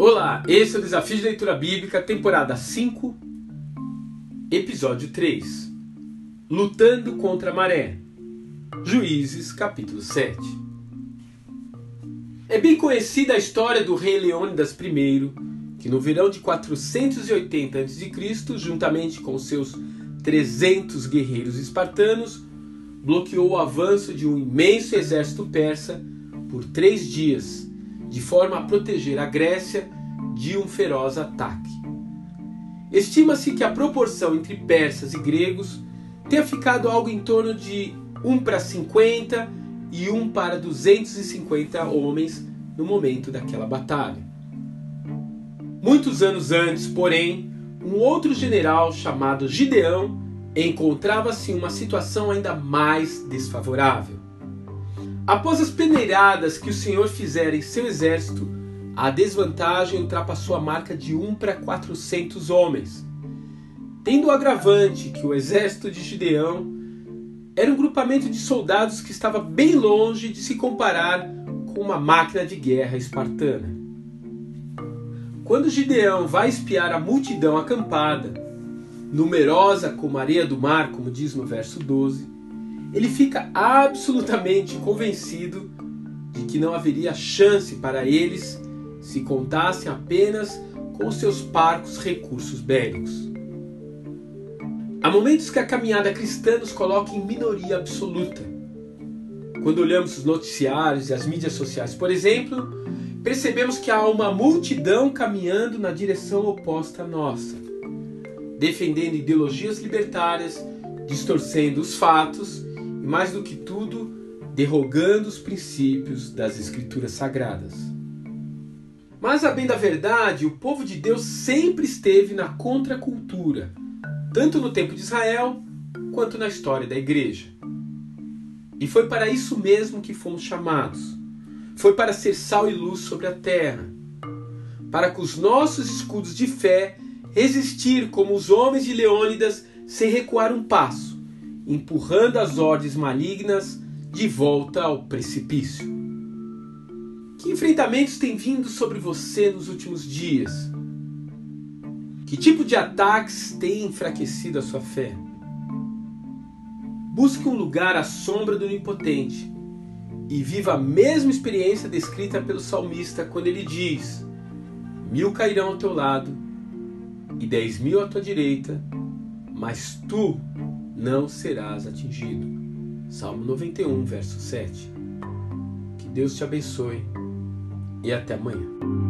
Olá, esse é o Desafio de Leitura Bíblica, temporada 5, episódio 3. Lutando contra a maré. Juízes, capítulo 7. É bem conhecida a história do rei Leônidas I, que no verão de 480 a.C., juntamente com seus 300 guerreiros espartanos, bloqueou o avanço de um imenso exército persa por três dias de forma a proteger a Grécia de um feroz ataque. Estima-se que a proporção entre persas e gregos tenha ficado algo em torno de 1 para 50 e 1 para 250 homens no momento daquela batalha. Muitos anos antes, porém, um outro general chamado Gideão encontrava-se em uma situação ainda mais desfavorável. Após as peneiradas que o Senhor fizera em seu exército, a desvantagem ultrapassou a marca de 1 para 400 homens. Tendo o agravante que o exército de Gideão era um grupamento de soldados que estava bem longe de se comparar com uma máquina de guerra espartana. Quando Gideão vai espiar a multidão acampada, numerosa como a areia do mar, como diz no verso 12, ele fica absolutamente convencido de que não haveria chance para eles se contassem apenas com seus parcos recursos bélicos. Há momentos que a caminhada cristã nos coloca em minoria absoluta. Quando olhamos os noticiários e as mídias sociais, por exemplo, percebemos que há uma multidão caminhando na direção oposta à nossa, defendendo ideologias libertárias, distorcendo os fatos mais do que tudo, derrogando os princípios das Escrituras Sagradas. Mas, a bem da verdade, o povo de Deus sempre esteve na contracultura, tanto no tempo de Israel quanto na história da igreja. E foi para isso mesmo que fomos chamados. Foi para ser sal e luz sobre a terra, para com os nossos escudos de fé resistir como os homens de Leônidas sem recuar um passo empurrando as ordens malignas de volta ao precipício. Que enfrentamentos têm vindo sobre você nos últimos dias? Que tipo de ataques têm enfraquecido a sua fé? Busque um lugar à sombra do onipotente e viva a mesma experiência descrita pelo salmista quando ele diz: Mil cairão ao teu lado e dez mil à tua direita, mas tu não serás atingido. Salmo 91, verso 7. Que Deus te abençoe e até amanhã.